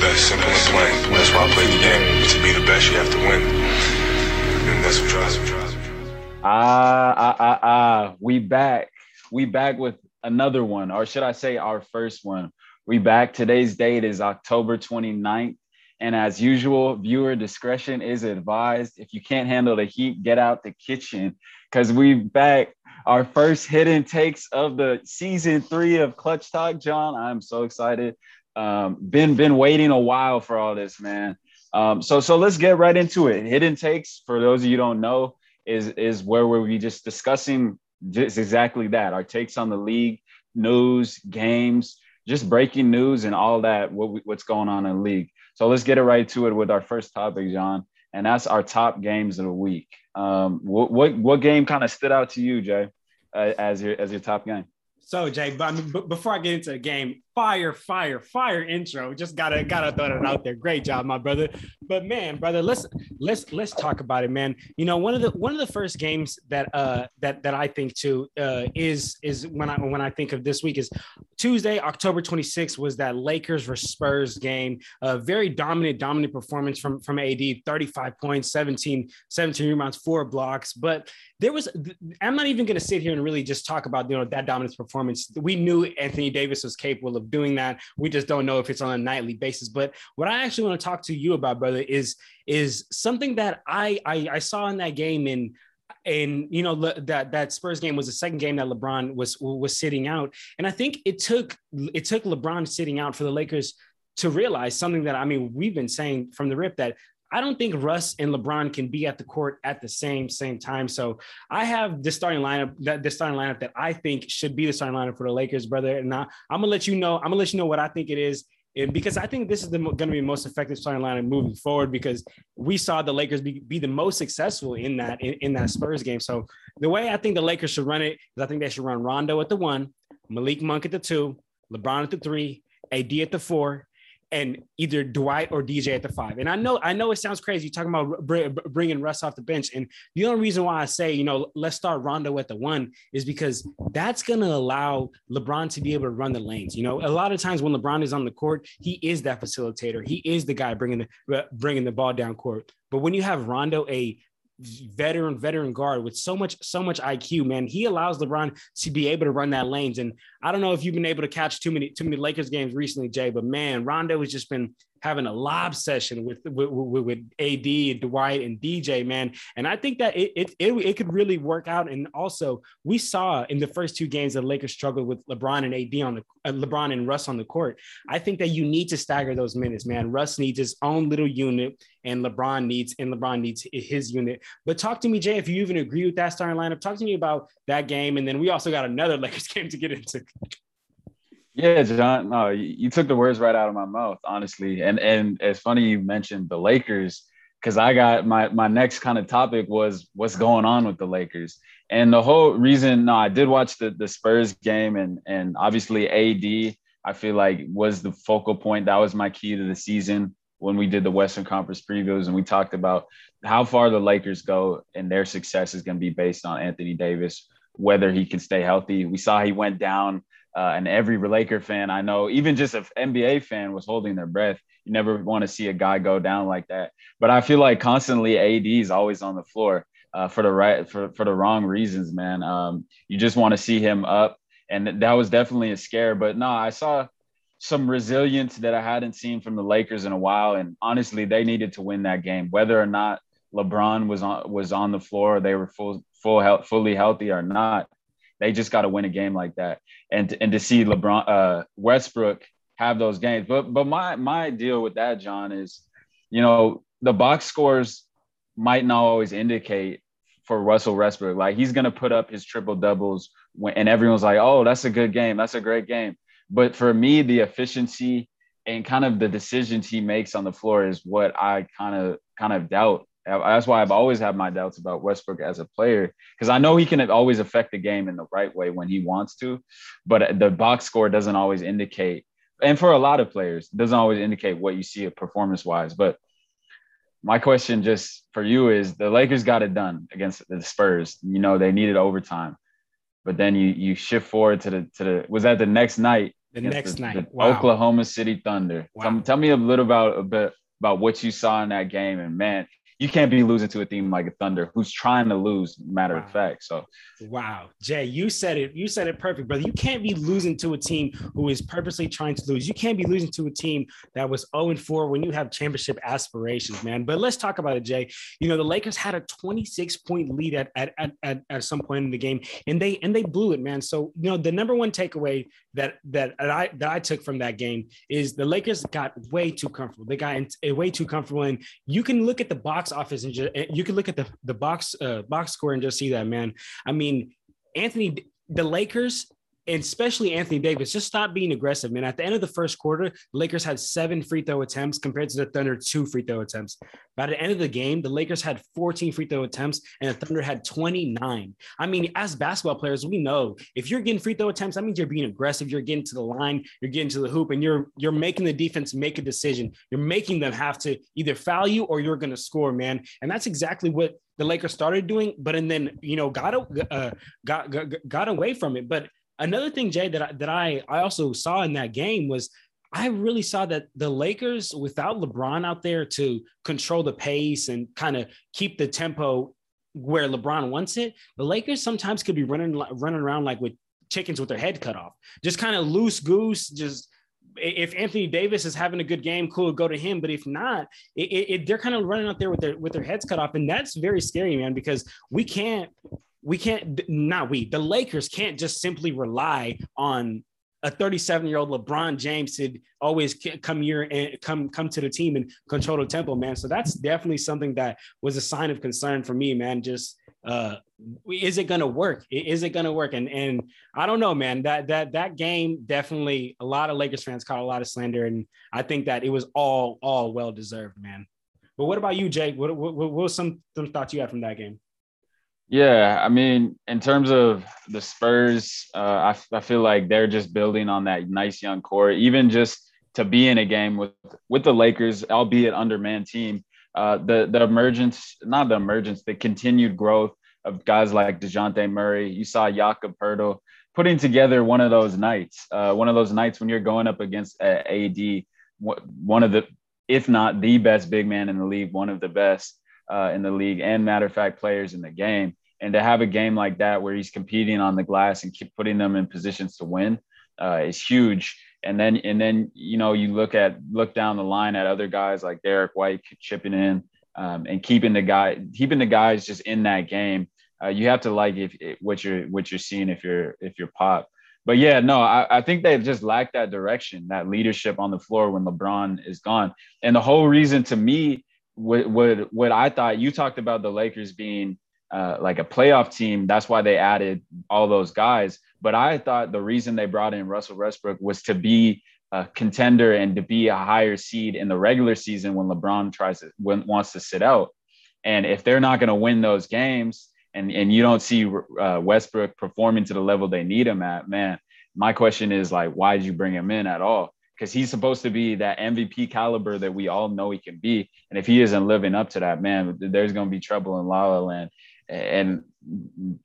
best. Simple and plain. That's why I play the game. To be the best, you have to win. And that's what drives me. Ah, ah, ah, ah. We back. We back with another one, or should I say our first one. We back. Today's date is October 29th. And as usual, viewer discretion is advised. If you can't handle the heat, get out the kitchen because we back our first hidden takes of the season three of Clutch Talk. John, I'm so excited. Um, been been waiting a while for all this, man. Um, so so let's get right into it. Hidden takes, for those of you don't know, is is where we'll be just discussing just exactly that. Our takes on the league, news, games, just breaking news and all that. What what's going on in the league. So let's get it right to it with our first topic, John, and that's our top games of the week. Um, what what, what game kind of stood out to you, Jay, uh, as your as your top game? So Jay, but, I mean, before I get into the game, fire, fire, fire intro. Just gotta gotta throw it out there. Great job, my brother. But man, brother, let's let's let's talk about it, man. You know, one of the one of the first games that uh that that I think too uh is is when I when I think of this week is Tuesday, October 26th was that Lakers versus Spurs game. A very dominant, dominant performance from from AD, 35 points, 17, 17 rebounds, four blocks. But there was I'm not even gonna sit here and really just talk about you know that dominant performance. We knew Anthony Davis was capable of doing that. We just don't know if it's on a nightly basis. But what I actually want to talk to you about, brother, is is something that I I, I saw in that game in and you know that that Spurs game was the second game that LeBron was was sitting out, and I think it took it took LeBron sitting out for the Lakers to realize something that I mean we've been saying from the rip that I don't think Russ and LeBron can be at the court at the same same time. So I have the starting lineup that the starting lineup that I think should be the starting lineup for the Lakers, brother. And I, I'm gonna let you know. I'm gonna let you know what I think it is. And because I think this is going to be the most effective starting lineup moving forward because we saw the Lakers be, be the most successful in that in, in, that Spurs game. So the way I think the Lakers should run it is I think they should run Rondo at the one, Malik Monk at the two, LeBron at the three, AD at the four, and either Dwight or DJ at the five. And I know, I know it sounds crazy You're talking about bringing Russ off the bench. And the only reason why I say, you know, let's start Rondo at the one is because that's going to allow LeBron to be able to run the lanes. You know, a lot of times when LeBron is on the court, he is that facilitator. He is the guy bringing the bringing the ball down court. But when you have Rondo, a veteran veteran guard with so much so much IQ, man. He allows LeBron to be able to run that lanes. And I don't know if you've been able to catch too many too many Lakers games recently, Jay, but man, Rondo has just been having a lob session with with, with, AD and Dwight and DJ, man. And I think that it, it, it it could really work out. And also, we saw in the first two games that Lakers struggled with LeBron and AD on the uh, LeBron and Russ on the court. I think that you need to stagger those minutes, man. Russ needs his own little unit, and LeBron needs and LeBron needs his unit. But talk to me, Jay, if you even agree with that starting lineup. Talk to me about that game, and then we also got another Lakers game to get into. Yeah, John. No, you took the words right out of my mouth, honestly. And and it's funny you mentioned the Lakers because I got my my next kind of topic was what's going on with the Lakers. And the whole reason, no, I did watch the the Spurs game, and and obviously AD, I feel like was the focal point. That was my key to the season when we did the Western Conference previews, and we talked about how far the Lakers go, and their success is going to be based on Anthony Davis, whether he can stay healthy. We saw he went down uh, and every Laker fan I know, even just an NBA fan, was holding their breath. You never want to see a guy go down like that. But I feel like constantly AD is always on the floor uh, for the right for for the wrong reasons, man. Um, you just want to see him up, and that was definitely a scare. But no, I saw some resilience that I hadn't seen from the Lakers in a while, and honestly, they needed to win that game, whether or not LeBron was on was on the floor, they were full full health, fully healthy or not. They just got to win a game like that, and and to see LeBron uh, Westbrook have those games. But but my my deal with that, John, is you know the box scores might not always indicate for Russell Westbrook. Like he's gonna put up his triple doubles when, and everyone's like, oh, that's a good game, that's a great game. But for me, the efficiency and kind of the decisions he makes on the floor is what I kind of kind of doubt that's why I've always had my doubts about Westbrook as a player because I know he can always affect the game in the right way when he wants to, but the box score doesn't always indicate. And for a lot of players, doesn't always indicate what you see performance wise. But my question just for you is the Lakers got it done against the Spurs. You know, they needed overtime. But then you you shift forward to the to the was that the next night The next the, night, the wow. Oklahoma City Thunder. Wow. Tell, tell me a little about a bit about what you saw in that game, and man, you can't be losing to a team like a Thunder who's trying to lose. Matter Wow. of fact, so Wow, Jay, you said it. You said it perfect, brother. You can't be losing to a team who is purposely trying to lose. You can't be losing to a team that was 0 4 when you have championship aspirations, man. But let's talk about it, Jay. You know, the Lakers had a 26 point lead at at, at, at, at some point in the game, and they and they blew it, man. So, you know, the number one takeaway that that I that I took from that game is the Lakers got way too comfortable. They got in, way too comfortable, and you can look at the box office and just you can look at the the box uh, box score and just see that, man. I mean, Anthony, the Lakers, and especially Anthony Davis, just stop being aggressive, man. At the end of the first quarter, the Lakers had seven free throw attempts compared to the Thunder two free throw attempts. By the end of the game, the Lakers had 14 free throw attempts and the Thunder had 29. I mean, as basketball players, we know if you're getting free throw attempts, that means you're being aggressive. You're getting to the line, you're getting to the hoop, and you're you're making the defense make a decision. You're making them have to either foul you or you're going to score, man. And that's exactly what the Lakers started doing, but and then you know got uh, got, got got away from it. But another thing, Jay, that I, that I I also saw in that game was I really saw that the Lakers, without LeBron out there to control the pace and kind of keep the tempo where LeBron wants it, the Lakers sometimes could be running running around like with chickens with their head cut off, just kind of loose goose, just if Anthony Davis is having a good game, cool, go to him. But if not, it, it, they're kind of running out there with their with their heads cut off, and that's very scary, man. Because we can't, we can't, not we, the Lakers can't just simply rely on a 37 year old LeBron James to always come here and come come to the team and control the tempo, man. So that's definitely something that was a sign of concern for me, man. Just uh is it gonna work is it gonna work and and i don't know man that that that game definitely a lot of lakers fans caught a lot of slander and i think that it was all all well deserved man but what about you jake what what, what was some some thoughts you had from that game yeah i mean in terms of the spurs uh I, I feel like they're just building on that nice young core even just to be in a game with with the lakers albeit underman team uh, the the emergence, not the emergence, the continued growth of guys like Dejounte Murray. You saw Jakob Poeltl putting together one of those nights, uh, one of those nights when you're going up against AD, one of the, if not the best big man in the league, one of the best uh, in the league, and matter of fact, players in the game. And to have a game like that where he's competing on the glass and keep putting them in positions to win uh, is huge and then and then you know you look at look down the line at other guys like Derek White chipping in um, and keeping the guy keeping the guys just in that game. Uh, you have to like if, if, what you're what you're seeing if you're if you're pop. But yeah, no, I, I think they just lack that direction, that leadership on the floor when LeBron is gone. And the whole reason to me, what what, what I thought you talked about the Lakers being uh, like a playoff team. That's why they added all those guys. But I thought the reason they brought in Russell Westbrook was to be a contender and to be a higher seed in the regular season when LeBron tries to when, wants to sit out. And if they're not going to win those games, and and you don't see uh, Westbrook performing to the level they need him at, man, my question is like, why did you bring him in at all? Because he's supposed to be that MVP caliber that we all know he can be, and if he isn't living up to that, man, there's going to be trouble in La La Land and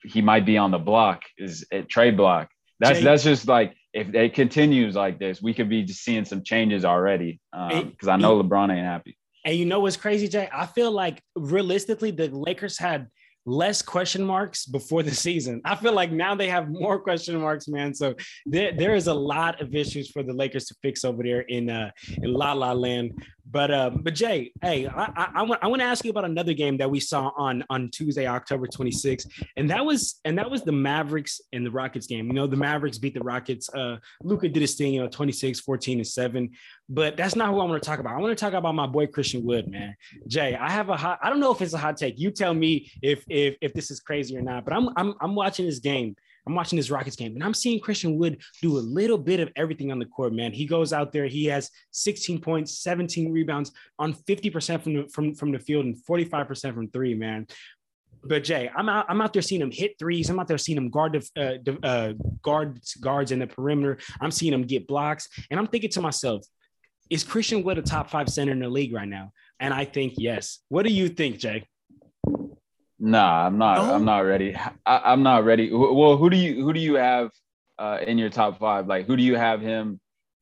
he might be on the block is a trade block. That's Jay, that's just like if it continues like this, we could be just seeing some changes already. Because um, I know LeBron ain't happy. And you know what's crazy, Jay? I feel like realistically, the Lakers had less question marks before the season. I feel like now they have more question marks, man. So there, there is a lot of issues for the Lakers to fix over there in uh in La La Land. But uh, but Jay, hey, I, I, I want I want to ask you about another game that we saw on on Tuesday, October 26th, and that was and that was the Mavericks and the Rockets game. You know, the Mavericks beat the Rockets. Uh, Luka did his thing, you know, 26, 14, and seven. But that's not who I want to talk about. I want to talk about my boy Christian Wood, man. Jay, I have a hot. I don't know if it's a hot take. You tell me if if if this is crazy or not. But I'm I'm I'm watching this game. I'm watching this Rockets game and I'm seeing Christian Wood do a little bit of everything on the court, man. He goes out there, he has 16 points, 17 rebounds on 50% from the, from, from the field and 45% from three, man. But Jay, I'm out. I'm out there seeing him hit threes. I'm out there seeing him guard uh, uh, guards guards in the perimeter. I'm seeing him get blocks, and I'm thinking to myself, is Christian Wood a top five center in the league right now? And I think yes. What do you think, Jay? Nah, I'm not. No? I'm not ready. I, am not ready. Well, who do you who do you have uh, in your top five? Like, who do you have him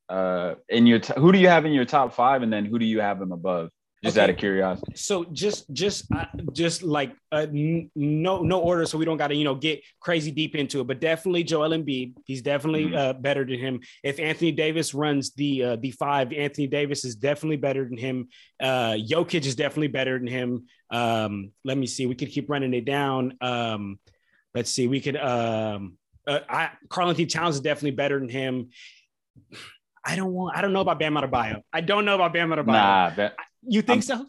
uh, in your t- who do you have in your top five, and then who do you have him above? Just okay. out of curiosity. So just just uh, just like uh, n- no no order, so we don't got to you know get crazy deep into it. But definitely Joel Embiid, he's definitely mm-hmm. uh, better than him. If Anthony Davis runs the uh, the five, Anthony Davis is definitely better than him. Uh, Jokic is definitely better than him. Um, let me see, we could keep running it down. Um, let's see, we could. Um, uh, I, Karl-Anthony Towns is definitely better than him. I don't want. I don't know about Bam Adebayo. I don't know about Bam Adebayo. Nah, that, you think I'm, so?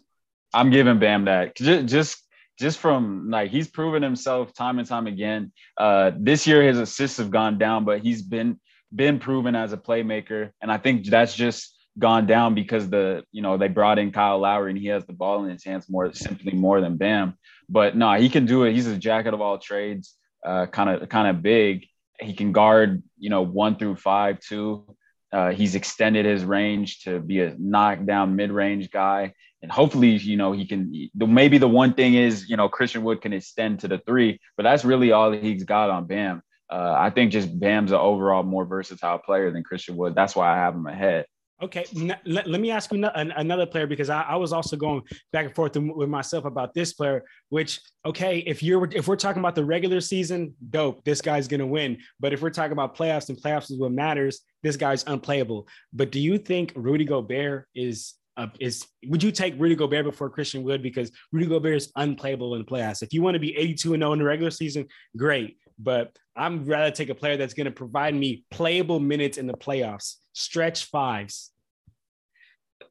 I'm giving Bam that just just just from like he's proven himself time and time again. Uh, this year his assists have gone down, but he's been been proven as a playmaker, and I think that's just gone down because the you know they brought in Kyle Lowry and he has the ball in his hands more simply more than Bam. But no, he can do it. He's a jacket of all trades, kind of kind of big. He can guard you know one through five too. Uh, he's extended his range to be a knockdown mid-range guy, and hopefully, you know, he can. Maybe the one thing is, you know, Christian Wood can extend to the three, but that's really all he's got on Bam. Uh, I think just Bam's an overall more versatile player than Christian Wood. That's why I have him ahead. Okay, let, let me ask you another player because I, I, was also going back and forth with myself about this player. Which, okay, if you're if we're talking about the regular season, dope, this guy's gonna win. But if we're talking about playoffs and playoffs is what matters, this guy's unplayable. But do you think Rudy Gobert is uh, is would you take Rudy Gobert before Christian Wood because Rudy Gobert is unplayable in the playoffs? If you want to be 82 and 0 in the regular season, great. But I'm rather take a player that's going to provide me playable minutes in the playoffs, stretch fives.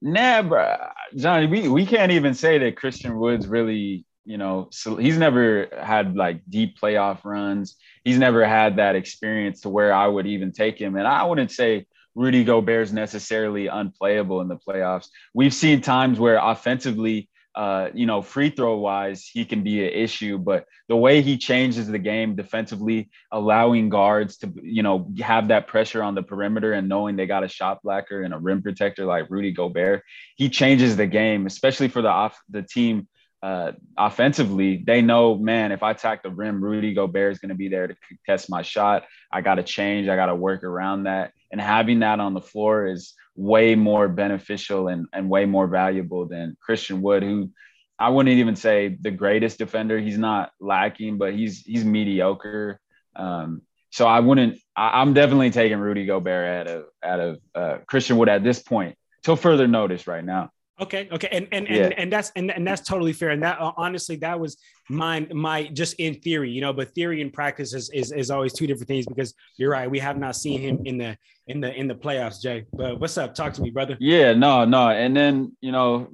Nah, bro, Johnny, we, we can't even say that Christian Woods really, you know, so he's never had like deep playoff runs. He's never had that experience to where I would even take him. And I wouldn't say Rudy Gobert's necessarily unplayable in the playoffs. We've seen times where offensively uh, you know, free throw wise, he can be an issue, but the way he changes the game defensively, allowing guards to, you know, have that pressure on the perimeter and knowing they got a shot blocker and a rim protector like Rudy Gobert, he changes the game, especially for the off the team uh, offensively, they know, man, if I attack the rim, Rudy Gobert is going to be there to test my shot. I got to change. I got to work around that. And having that on the floor is way more beneficial and, and way more valuable than Christian Wood, who I wouldn't even say the greatest defender. He's not lacking, but he's he's mediocre. Um, so I wouldn't. I, am definitely taking Rudy Gobert out of out of uh, Christian Wood at this point, till further notice. Right now. Okay, okay, and and yeah. and, and that's and, and that's totally fair. And that uh, honestly, that was my my just in theory, you know. But theory and practice is, is is always two different things because you're right. We have not seen him in the in the in the playoffs, Jay. But what's up? Talk to me, brother. Yeah, no, no. And then you know,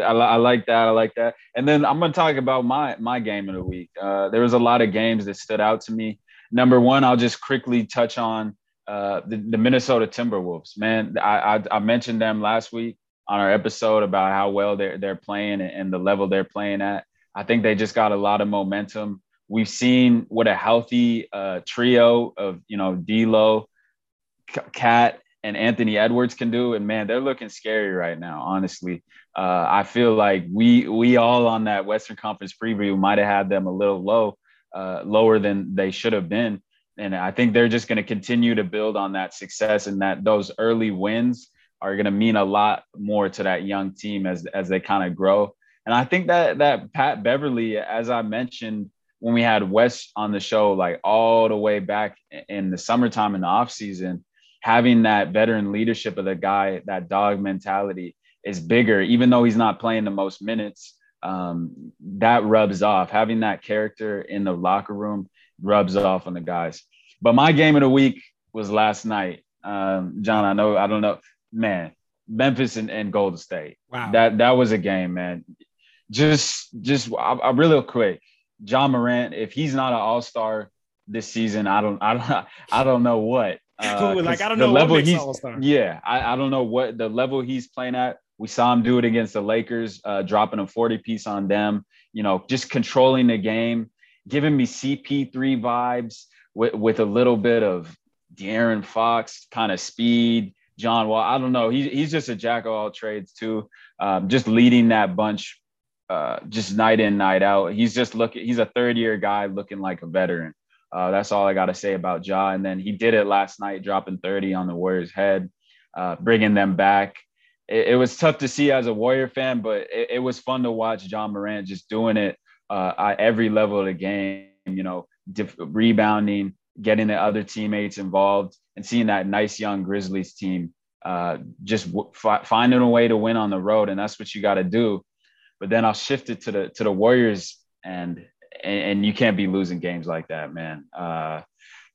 I, I like that. I like that. And then I'm gonna talk about my my game of the week. Uh, there was a lot of games that stood out to me. Number one, I'll just quickly touch on uh, the, the Minnesota Timberwolves. Man, I, I I mentioned them last week on our episode about how well they're they're playing and the level they're playing at. I think they just got a lot of momentum. We've seen what a healthy uh, trio of you know D'Lo, KAT, and Anthony Edwards can do, and man, they're looking scary right now. Honestly, uh, I feel like we we all on that Western Conference preview might have had them a little low, uh, lower than they should have been, and I think they're just going to continue to build on that success and that those early wins are going to mean a lot more to that young team as as they kind of grow. And I think that that Pat Beverley, as I mentioned when we had Wes on the show, like all the way back in the summertime in the off season, having that veteran leadership of the guy, that dog mentality is bigger, even though he's not playing the most minutes. Um, that rubs off. Having that character in the locker room rubs off on the guys. But my game of the week was last night. Um, John, I know I don't know man, Memphis and, and Golden State. Wow. That that was a game, man. Just just I, I really quick. Ja Morant, if he's not an all-star this season, I don't I don't I don't know what. Uh, like I don't know level he's all-star. yeah, I, I don't know what the level he's playing at. We saw him do it against the Lakers, uh, dropping a 40 piece on them, you know, just controlling the game, giving me CP3 vibes with, with a little bit of De'Aaron Fox kind of speed, John Wall. I don't know. He, he's just a jack of all trades too. Um, just leading that bunch, uh, just night in, night out. He's just looking. He's a third year guy looking like a veteran. Uh, that's all I got to say about Ja. And then he did it last night, dropping 30 on the Warriors' head. uh, bringing them back. It, it, was tough to see as a Warrior fan, but it, it was fun to watch Ja Morant just doing it uh, at every level of the game. You know, rebounding, getting the other teammates involved, and seeing that nice young Grizzlies team uh, just finding a way to win on the road, and that's what you got to do. But then I'll shift it to the to the Warriors, and, and and, you can't be losing games like that, man. Uh,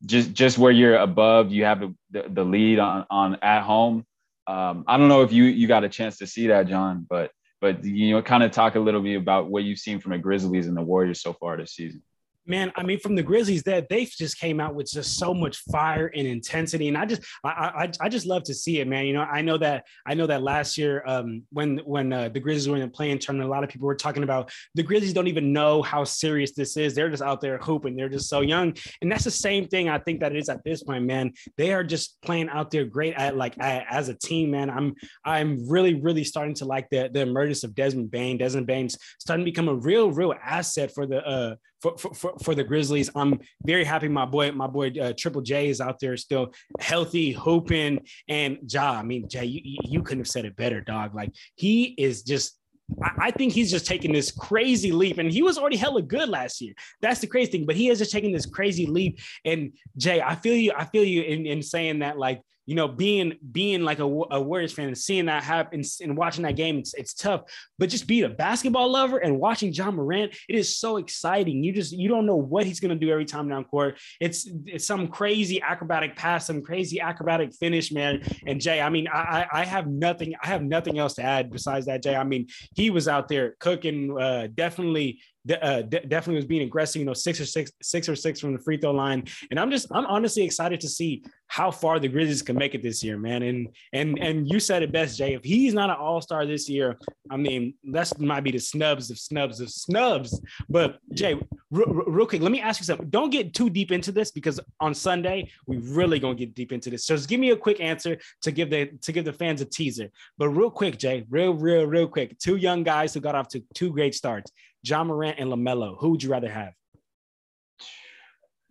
just just where you're above, you have the, the lead on on at home. Um, I don't know if you you got a chance to see that, John, but but you know, kind of talk a little bit about what you've seen from the Grizzlies and the Warriors so far this season man, I mean, from the Grizzlies, that they just came out with just so much fire and intensity, and I just, I, I, I just love to see it, man. You know, I know that, I know that last year, um, when when uh, the Grizzlies were in the play-in tournament, a lot of people were talking about the Grizzlies don't even know how serious this is. They're just out there hooping. They're just so young, and that's the same thing I think that it is at this point, man. They are just playing out there great at like as a team, man. I'm, I'm really, really starting to like the the emergence of Desmond Bane. Desmond Bane's starting to become a real, real asset for the uh for, for, for the Grizzlies. I'm very happy. My boy, my boy uh, Triple J is out there still healthy, hooping, and Ja. I mean, Jay, you, you couldn't have said it better, dog. Like he is just I think he's just taking this crazy leap, and he was already hella good last year. That's the crazy thing, but he is just taking this crazy leap. And Jay, I feel you. I feel you in, in saying that, like you know, being being like a, a Warriors fan and seeing that happen and watching that game, it's, it's tough. But just being a basketball lover and watching Ja Morant, it is so exciting. You just you don't know what he's gonna do every time down court. It's it's some crazy acrobatic pass, some crazy acrobatic finish, man. And Jay, I mean, I I have nothing, I have nothing else to add besides that, Jay. I mean, he was out there cooking, uh, definitely uh, definitely was being aggressive. You know, six or six, six or six from the free throw line. And I'm just, I'm honestly excited to see how far the Grizzlies can make it this year, man. And and and you said it best, Jay. If he's not an All Star this year, I mean, that might be the snubs of snubs of snubs. But Jay, r- r- real quick, let me ask you something. Don't get too deep into this because on Sunday we really gonna get deep into this. So just give me a quick answer to give the to give the fans a teaser. But real quick, Jay, real, real, real quick. Two young guys who got off to two great starts. Ja Morant and LaMelo. Who would you rather have?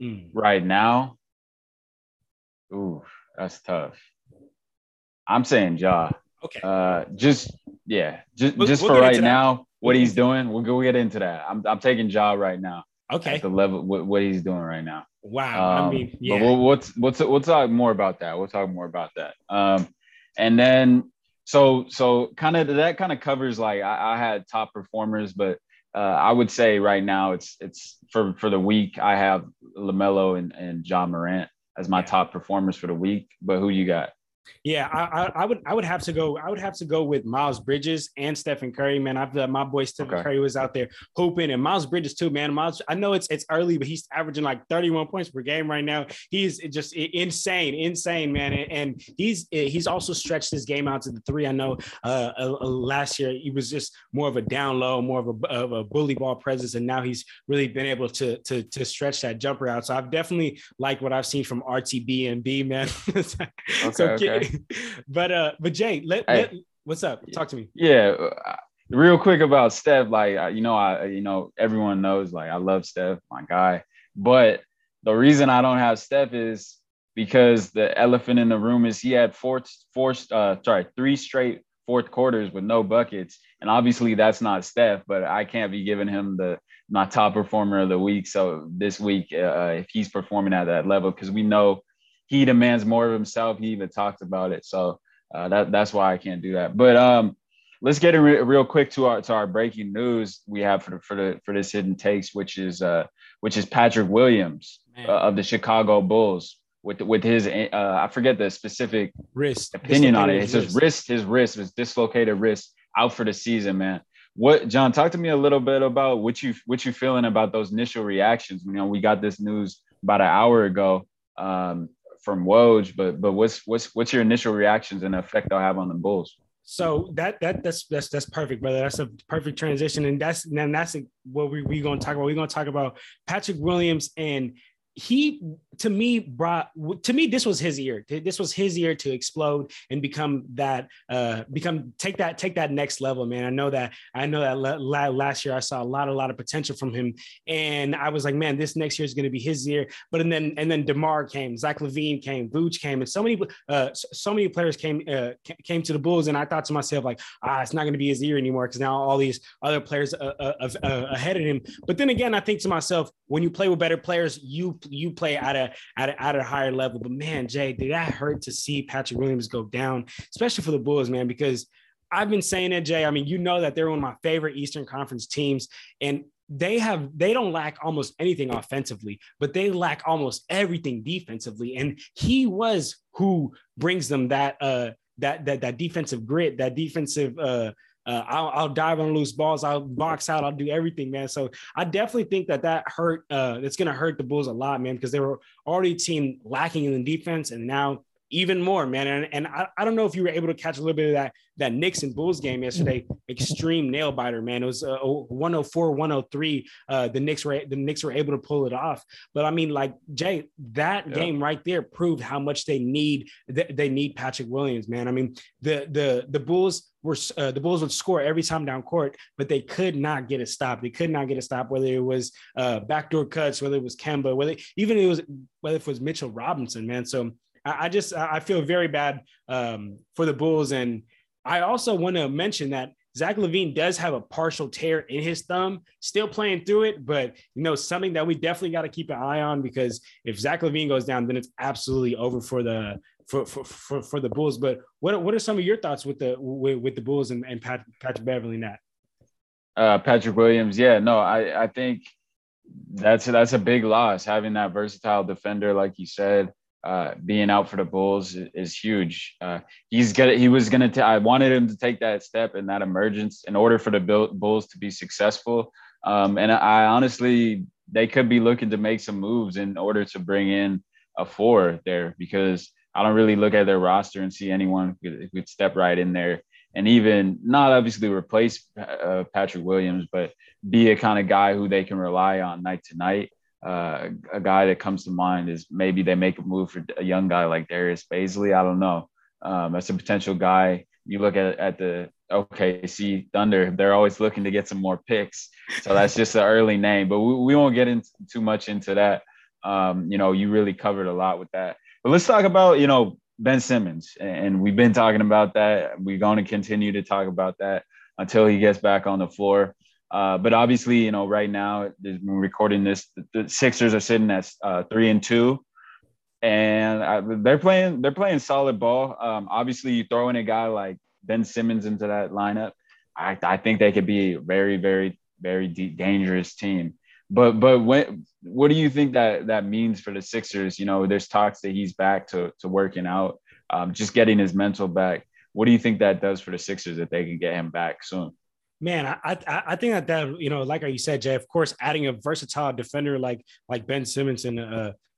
Mm. Right now, ooh, that's tough. I'm saying Ja. Okay. Uh, just yeah, just we'll, just we'll for right now, what he's doing, we'll go get into that. I'm I'm taking Ja right now. Okay. the level what, what he's doing right now. Wow. Um, I mean, yeah. But we'll, what's what's we'll talk more about that. We'll talk more about that. Um, and then so so kind of that kind of covers like I, I had top performers, but uh, I would say right now it's it's for for the week I have Lamelo and and Ja Morant as my top performers for the week. But who you got? Yeah, I, I, I, would I would have to go. I would have to go with Miles Bridges and Stephen Curry. Man, I've uh, my boy Stephen okay. Curry was out there hooping, and Miles Bridges too. Man, Miles. I know it's it's early, but he's averaging like 31 points per game right now. He's just insane, insane, man. And, and he's he's also stretched his game out to the three. I know uh, uh, last year he was just more of a down low, more of a, of a bully ball presence, and now he's really been able to to to stretch that jumper out. So I've definitely liked what I've seen from RTB and B, man. okay, so, okay. but uh, but Jay, let, hey, let, what's up? Talk to me. Yeah, uh, real quick about Steph. Like you know, I you know everyone knows like I love Steph, my guy. But the reason I don't have Steph is because the elephant in the room is he had four four uh sorry three straight fourth quarters with no buckets, and obviously that's not Steph. But I can't be giving him the my top performer of the week. So this week, uh, if he's performing at that level, because we know he demands more of himself. He even talked about it. So uh, that that's why I can't do that. But um, let's get in re- real quick to our to our breaking news we have for the, for the for this hidden takes, which is uh which is Patrick Williams uh, of the Chicago Bulls with with his uh, I forget the specific wrist opinion on it. It's his wrist, his wrist, his dislocated wrist out for the season, man. What John, talk to me a little bit about what you what you feeling about those initial reactions. You know, we got this news about an hour ago. Um, from Woj, but but what's what's what's your initial reactions and effect they'll have on the Bulls? So that that that's that's that's perfect, brother. That's a perfect transition, and that's and that's what we we gonna talk about. We're gonna talk about Patrick Williams and he to me brought to me this was his year. This was his year to explode and become that uh become take that take that next level man. I know that i know that last year i saw a lot a lot of potential from him. And i was like man this next year is going to be his year. But and then and then demar came zach lavine came Vooch came and so many uh so many players came uh came to the bulls. And i thought to myself like ah it's not going to be his year anymore because now all these other players uh, uh, uh, ahead of him. But then again i think to myself when you play with better players you you play at a at a, at a higher level. But man, Jay, did that hurt to see Patrick Williams go down, especially for the Bulls, man? Because I've been saying it, Jay. I mean, you know that they're one of my favorite Eastern Conference teams, and they have they don't lack almost anything offensively, but they lack almost everything defensively. And he was who brings them that uh that that that defensive grit, that defensive uh uh, I'll, I'll, dive on loose balls. I'll box out. I'll do everything, man. So I definitely think that that hurt. Uh, it's going to hurt the Bulls a lot, man, because they were already team lacking in the defense, and now even more, man. And, and I, I don't know if you were able to catch a little bit of that that Knicks and Bulls game yesterday. Extreme nail biter, man. It was uh, 104, 103. Uh, the Knicks were the Knicks were able to pull it off. But I mean, like Jay, that yeah. game right there proved how much they need they need Patrick Williams, man. I mean, the the the Bulls were uh, the Bulls would score every time down court, but they could not get a stop. They could not get a stop, whether it was uh, backdoor cuts, whether it was Kemba, whether even it was whether it was Mitchell Robinson, man. So I, I just I feel very bad um, for the Bulls, and I also want to mention that Zach LaVine does have a partial tear in his thumb, still playing through it, but you know something that we definitely got to keep an eye on because if Zach LaVine goes down, then it's absolutely over for the for for for, for the Bulls. But what what are some of your thoughts with the with, with the Bulls and, and Pat, Patrick Beverley Nat? Uh, Patrick Williams, yeah, no, I I think that's that's a big loss having that versatile defender like you said uh, being out for the Bulls is, huge. Uh, he's gonna he was gonna. T- I wanted him to take that step and that emergence in order for the Bulls to be successful. Um, and I honestly, they could be looking to make some moves in order to bring in a four there because I don't really look at their roster and see anyone who could step right in there and even not obviously replace uh, Patrick Williams, but be a kind of guy who they can rely on night to night uh, a guy that comes to mind is maybe they make a move for a young guy like Darius Bazley. I don't know. Um, that's a potential guy. You look at at the OKC Thunder; they're always looking to get some more picks. So that's just an early name, but we, we won't get into too much into that. Um, you know, you really covered a lot with that. But let's talk about you know Ben Simmons, and we've been talking about that. We're going to continue to talk about that until he gets back on the floor. Uh, but obviously, you know, right now, we're recording this, the Sixers are sitting at uh, three and two, and I, they're playing they're playing solid ball. Um, obviously, you throw in a guy like Ben Simmons into that lineup, I, I think they could be a very, very, very dangerous team. But but when, what do you think that that means for the Sixers? You know, there's talks that he's back to to working out, um, just getting his mental back. What do you think that does for the Sixers if they can get him back soon? man, I, I, I think that that you know, like you said, Jay. Of course, adding a versatile defender like like Ben Simmons and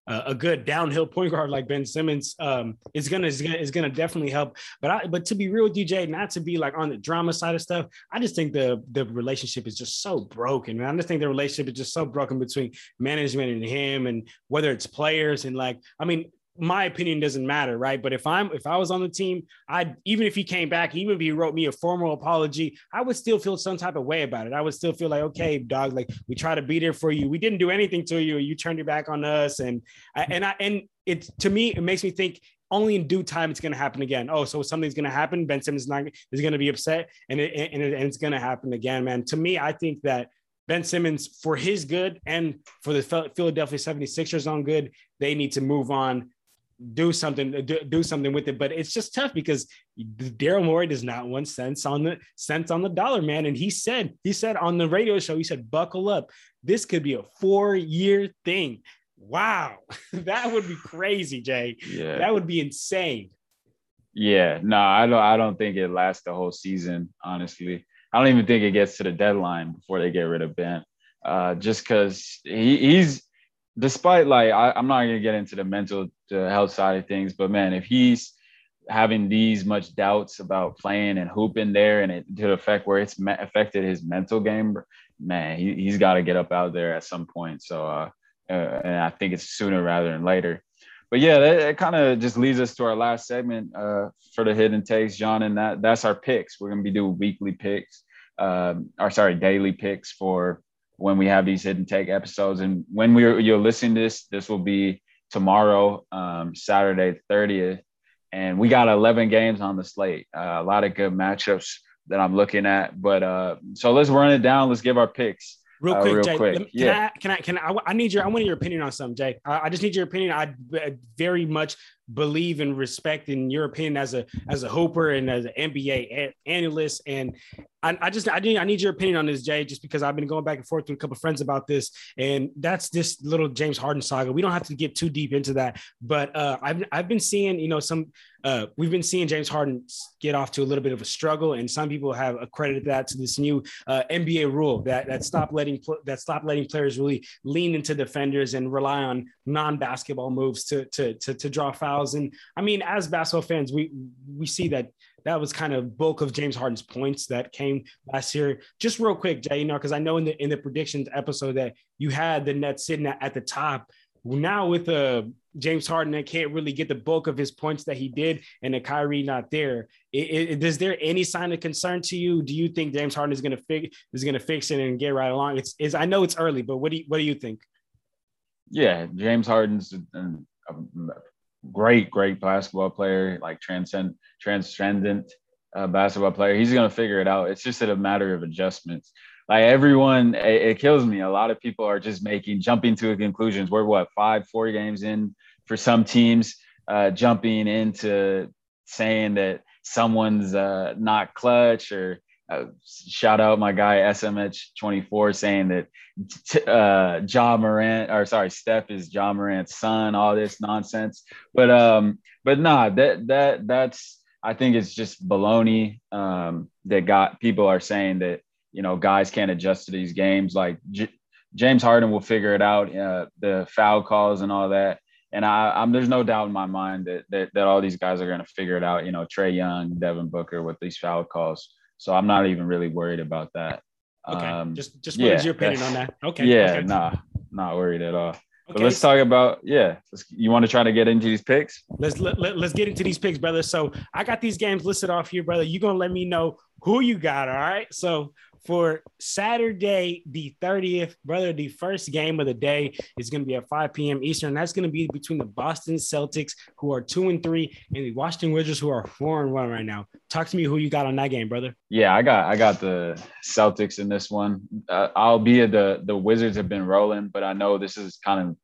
a, a good downhill point guard like Ben Simmons um, is gonna is gonna is gonna definitely help. But I but to be real, DJ, not to be like on the drama side of stuff, I just think the the relationship is just so broken. Man. I just think the relationship is just so broken between management and him, and whether it's players and like I mean, my opinion doesn't matter, right? But if I'm if I was on the team, I even if he came back, even if he wrote me a formal apology, I would still feel some type of way about it. I would still feel like, okay, dog, like we try to be there for you. We didn't do anything to you. You turned your back on us, and and I and it to me it makes me think only in due time it's going to happen again. Oh, so something's going to happen. Ben Simmons is, not, is going to be upset, and it, and, it, and it's going to happen again, man. To me, I think that Ben Simmons, for his good and for the Philadelphia 76ers on good, they need to move on do something do, do something with it. But it's just tough because Daryl Morey does not want cents on the cents on the dollar man. And he said he said on the radio show he said buckle up. This could be a 4 year thing. Wow. That would be crazy Jay. Yeah. That would be insane. Yeah. No I don't I don't think it lasts the whole season honestly. I don't even think it gets to the deadline before they get rid of Ben uh, just because he, he's despite like I, am not gonna get into the mental health side of things, but man, if he's having these much doubts about playing and hooping there and it to the effect where it's me- affected his mental game, man, he, he's got to get up out there at some point. So uh, uh, and I think it's sooner rather than later. But yeah, that, that kind of just leads us to our last segment uh, for the hidden takes, John, and that that's our picks. We're gonna be doing weekly picks, um, or sorry, daily picks for when we have these hidden take episodes. And when we're you're listening to this, this will be tomorrow, um, Saturday 30th. And we got 11 games on the slate. Uh, a lot of good matchups that I'm looking at. But uh, so let's run it down. Let's give our picks. Real quick, uh, real Jay. Quick. Me, yeah. Can I, can I, can I, I need your, I want your opinion on something, Jay. I, I just need your opinion. I very much believe and respect in your opinion as a, as a hooper and as an NBA analyst. And I, I just, I need, I need your opinion on this, Jay, just because I've been going back and forth with a couple friends about this. And that's this little James Harden saga. We don't have to get too deep into that, but uh, I've, I've been seeing, you know, some, uh, we've been seeing James Harden get off to a little bit of a struggle, and some people have accredited that to this new uh, NBA rule that that stop letting that stop letting players really lean into defenders and rely on non-basketball moves to to to, to draw fouls. And I mean, as basketball fans, we we see that that was kind of bulk of James Harden's points that came last year. Just real quick, Jay, you know, because I know in the in the predictions episode that you had the Nets sitting at, at the top now with uh, James Harden that can't really get the bulk of his points that he did, and the Kyrie not there, it, it, is there any sign of concern to you? Do you think James Harden is going to fix is going to fix it and get right along? It's I know it's early, but what do you, what do you think? Yeah, James Harden's a, a great, great basketball player, like transcend transcendent uh, basketball player. He's going to figure it out. It's just a matter of adjustments like everyone it, it, kills me a lot of people are just making jumping to conclusions we're what five four games in for some teams uh, jumping into saying that someone's uh, not clutch or uh, shout out my guy smh24 saying that uh Ja Morant or sorry Steph is Ja Morant's son all this nonsense but um but nah that that that's I think it's just baloney um that got people are saying that you know guys can't adjust to these games. Like J- James Harden will figure it out, uh, the foul calls and all that. And I, I'm there's no doubt in my mind that that, that all these guys are going to figure it out. You know, Trae Young, Devin Booker with these foul calls. So I'm not even really worried about that. Okay, um, just just what yeah, is your opinion on that? Okay, yeah, okay. nah, not worried at all. Okay. But let's talk about yeah. You want to try to get into these picks? Let's let, let, let's get into these picks, brother. So I got these games listed off here, brother. You gonna let me know who you got? All right. So for Saturday, the 30th, brother, the first game of the day is going to be at 5 p.m. Eastern. That's going to be between the Boston Celtics, who are two and three, and the Washington Wizards, who are four and one right now. Talk to me who you got on that game, brother. Yeah, I got I got the Celtics in this one. Uh, albeit the the Wizards have been rolling, but I know this is kind of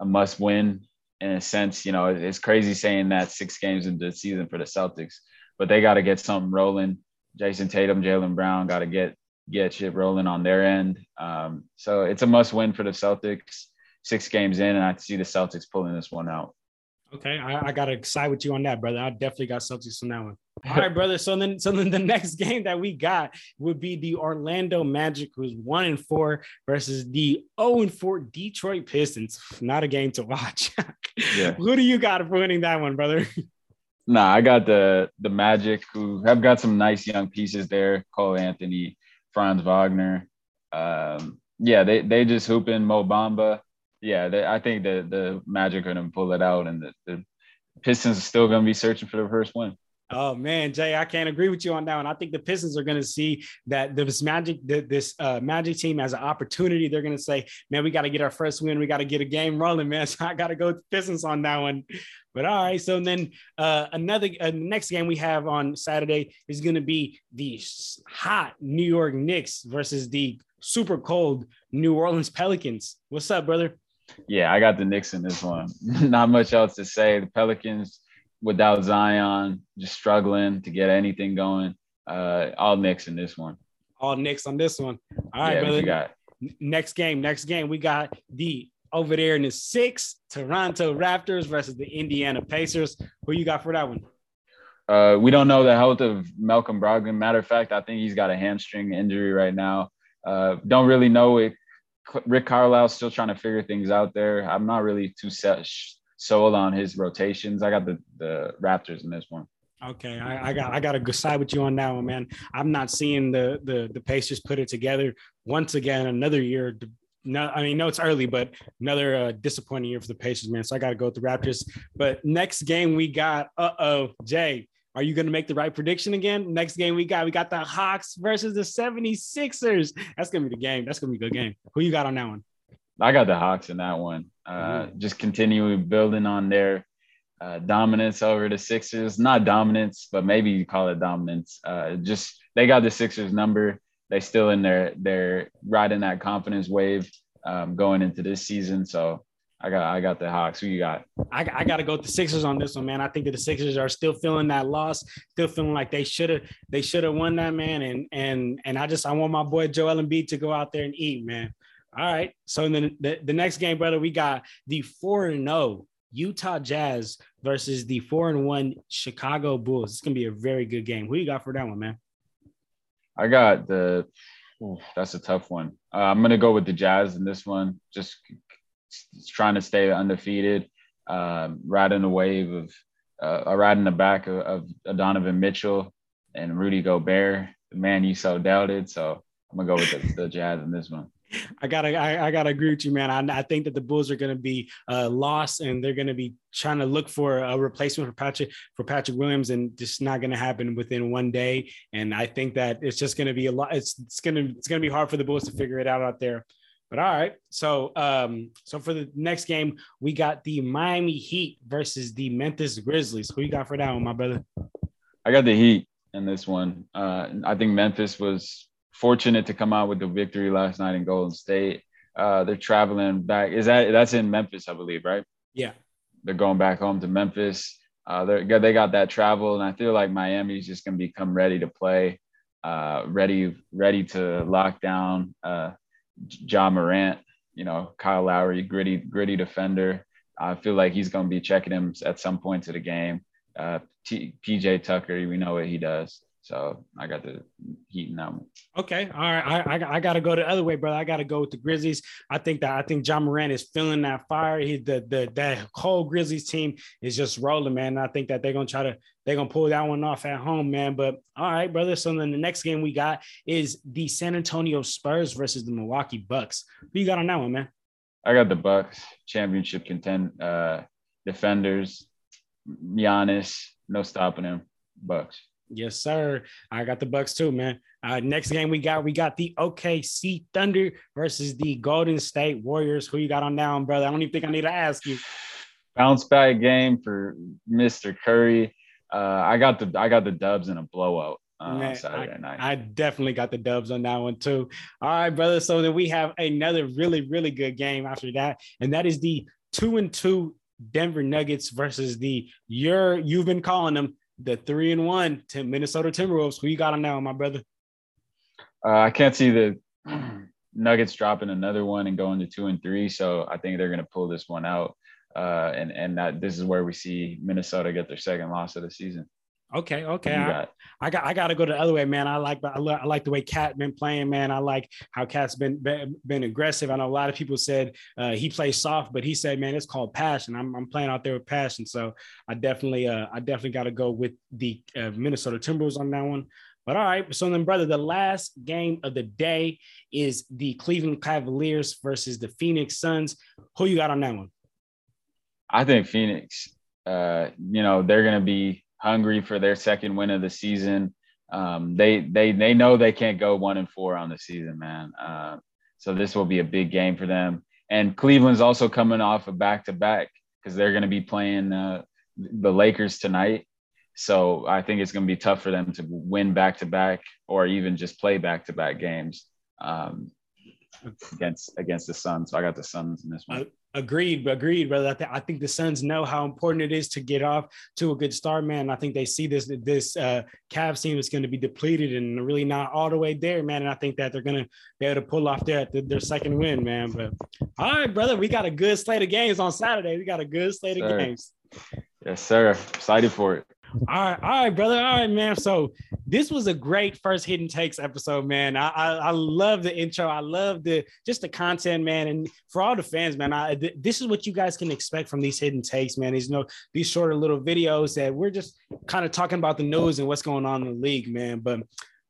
a must win in a sense. You know, it's crazy saying that six games into the season for the Celtics, but they got to get something rolling. Jayson Tatum, Jaylen Brown got to get get shit rolling on their end. Um, so it's a must win for the Celtics. Six games in, and I see the Celtics pulling this one out. Okay, I, I gotta side with you on that, brother. I definitely got Celtics on that one. All right, brother. So then, so then the next game that we got would be the Orlando Magic, who's one and four, versus the 0 and four Detroit Pistons. Not a game to watch. yeah. Who do you got for winning that one, brother? Nah, I got the the Magic, who have got some nice young pieces there. Cole Anthony, Franz Wagner. Um, yeah, they they just hooping Mo Bamba. Yeah, they, I think the the Magic are gonna pull it out, and the, the Pistons are still gonna be searching for the first win. Oh man, Jay, I can't agree with you on that one. I think the Pistons are going to see that this Magic, this uh, Magic team as an opportunity. They're going to say, "Man, we got to get our first win. We got to get a game rolling, man." So I got to go with Pistons on that one. But all right, so then uh, another uh, next game we have on Saturday is going to be the hot New York Knicks versus the super cold New Orleans Pelicans. What's up, brother? Yeah, I got the Knicks in this one. Not much else to say. The Pelicans without Zion, just struggling to get anything going. Uh, all Knicks in this one. All Knicks on this one. All right, yeah, brother. You got? Next game, next game, we got the over there in the six Toronto Raptors versus the Indiana Pacers. Who you got for that one? Uh, we don't know the health of Malcolm Brogdon. Matter of fact, I think he's got a hamstring injury right now. Uh, don't really know it. Rick Carlisle's still trying to figure things out there. I'm not really too set, sold on his rotations. I got the the Raptors in this one. Okay, I, I, got I got to side with you on that one, man. I'm not seeing the the the Pacers put it together once again. Another year no, I mean, no, it's early, but another uh, disappointing year for the Pacers, man. So I got to go with the Raptors. But next game we got, uh oh, Jay, are you going to make the right prediction again? Next game we got, we got the Hawks versus the 76ers. That's going to be the game. That's going to be a good game. Who you got on that one? I got the Hawks in that one. Uh, mm-hmm. Just continuing building on their uh, dominance over the Sixers. Not dominance, but maybe you call it dominance. Uh, just they got the Sixers number. They still in their they're riding that confidence wave um, going into this season. So I got I got the Hawks. Who you got? I, I got to go with the Sixers on this one, man. I think that the Sixers are still feeling that loss, still feeling like they should have they should have won that, man. And and and I just I want my boy Joel Embiid to go out there and eat, man. All right. So then the, the next game, brother, we got the four and zero oh Utah Jazz versus the four and one Chicago Bulls. It's gonna be a very good game. Who you got for that one, man? I got the. Ooh, that's a tough one. Uh, I'm gonna go with the Jazz in this one. Just trying to stay undefeated, um, riding the wave of uh, riding the back of, of Donovan Mitchell and Rudy Gobert, the man you so doubted. So I'm gonna go with the, the Jazz in this one. I gotta, I, I, gotta agree with you, man. I, I think that the Bulls are gonna be uh, lost, and they're gonna be trying to look for a replacement for Patrick for Patrick Williams, and just not gonna happen within one day. And I think that it's just gonna be a lot. It's it's gonna it's gonna be hard for the Bulls to figure it out out there. But all right, so um, so for the next game, we got the Miami Heat versus the Memphis Grizzlies. Who you got for that one, my brother? I got the Heat in this one. Uh, I think Memphis was fortunate to come out with the victory last night in Golden State. Uh, they're traveling back. Is that that's in Memphis, I believe, right? Yeah. They're going back home to Memphis. Uh, they they got that travel, and I feel like Miami's just gonna become ready to play, uh, ready ready to lock down uh, Ja Morant. You know, Kyle Lowry, gritty gritty defender. I feel like he's gonna be checking him at some point to the game. Uh, T- PJ Tucker, we know what he does. So I got the Heat in that one. Okay, all right. I, I, I got to go the other way, brother. I got to go with the Grizzlies. I think that I think Ja Morant is feeling that fire. He the the that whole Grizzlies team is just rolling, man. And I think that they're gonna try to they're gonna pull that one off at home, man. But all right, brother. So then the next game we got is the San Antonio Spurs versus the Milwaukee Bucks. Who you got on that one, man? I got the Bucks championship contend uh defenders. Giannis, no stopping him. Bucks. Yes, sir. I got the Bucks too, man. Uh, next game we got we got the OKC Thunder versus the Golden State Warriors. Who you got on down, brother? I don't even think I need to ask you. Bounce back game for Mr. Curry. Uh, I got the I got the Dubs in a blowout. Uh, man, Saturday I, night. I definitely got the dubs on that one too. All right, brother. So then we have another really, really good game after that, and that is the two and two Denver Nuggets versus the your you've been calling them the three and one to Minnesota Timberwolves. Who you got on now, my brother? Uh, I can't see the Nuggets dropping another one and going to two and three. So I think they're going to pull this one out. Uh, and and that this is where we see Minnesota get their second loss of the season. Okay, okay. I, I, got I got to go the other way, man. I like I, I like the way KAT been playing, man. I like how KAT's been been, been aggressive. I know a lot of people said uh, he plays soft, but he said, man, it's called passion. I'm, I'm playing out there with passion, so I definitely uh, I definitely got to go with the uh, Minnesota Timberwolves on that one. But all right, so then, brother, the last game of the day is the Cleveland Cavaliers versus the Phoenix Suns. Who you got on that one? I think Phoenix. Uh, you know, they're going to be hungry for their second win of the season. Um, they they they know they can't go one and four on the season, man. Uh, so this will be a big game for them. And Cleveland's also coming off a back to back because they're going to be playing uh, the Lakers tonight. So I think it's going to be tough for them to win back to back or even just play back to back games um, against against the Suns. So I got the Suns in this one. Agreed, agreed, brother. I, th- I, think the Suns know how important it is to get off to a good start, man. I think they see this this uh, Cavs team is going to be depleted and really not all the way there, man. And I think that they're going to be able to pull off their their second win, man. But all right, brother, we got a good slate of games on Saturday. We got a good slate of games. Yes, sir. Excited for it. All right, all right, brother. All right, man. So this was a great first hidden takes episode, man. I, I, I love the intro. I love the just the content, man. And for all the fans, man, I th- this is what you guys can expect from these hidden takes, man. These you know these shorter little videos that we're just kind of talking about the news and what's going on in the league, man. But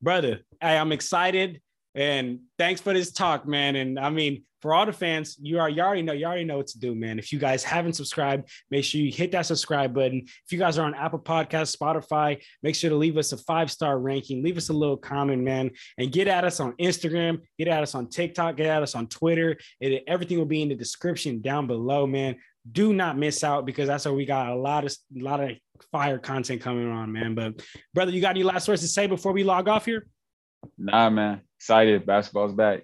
brother, I, I'm excited And thanks for this talk, man. And I mean, for all the fans, you are you already know you already know what to do, man. If you guys haven't subscribed, make sure you hit that subscribe button. If you guys are on Apple Podcast, Spotify, make sure to leave us a five star ranking. Leave us a little comment, man, and get at us on Instagram, get at us on TikTok, get at us on Twitter. It, everything will be in the description down below, man. Do not miss out because that's where we got a lot of a lot of fire content coming on, man. But brother, you got any last words to say before we log off here? Nah, man. Excited. Basketball's back.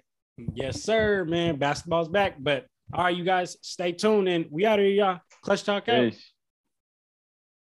Yes, sir, man. Basketball's back. But all right, you guys, stay tuned and we out of here, y'all. Clutch Talk out. Peace.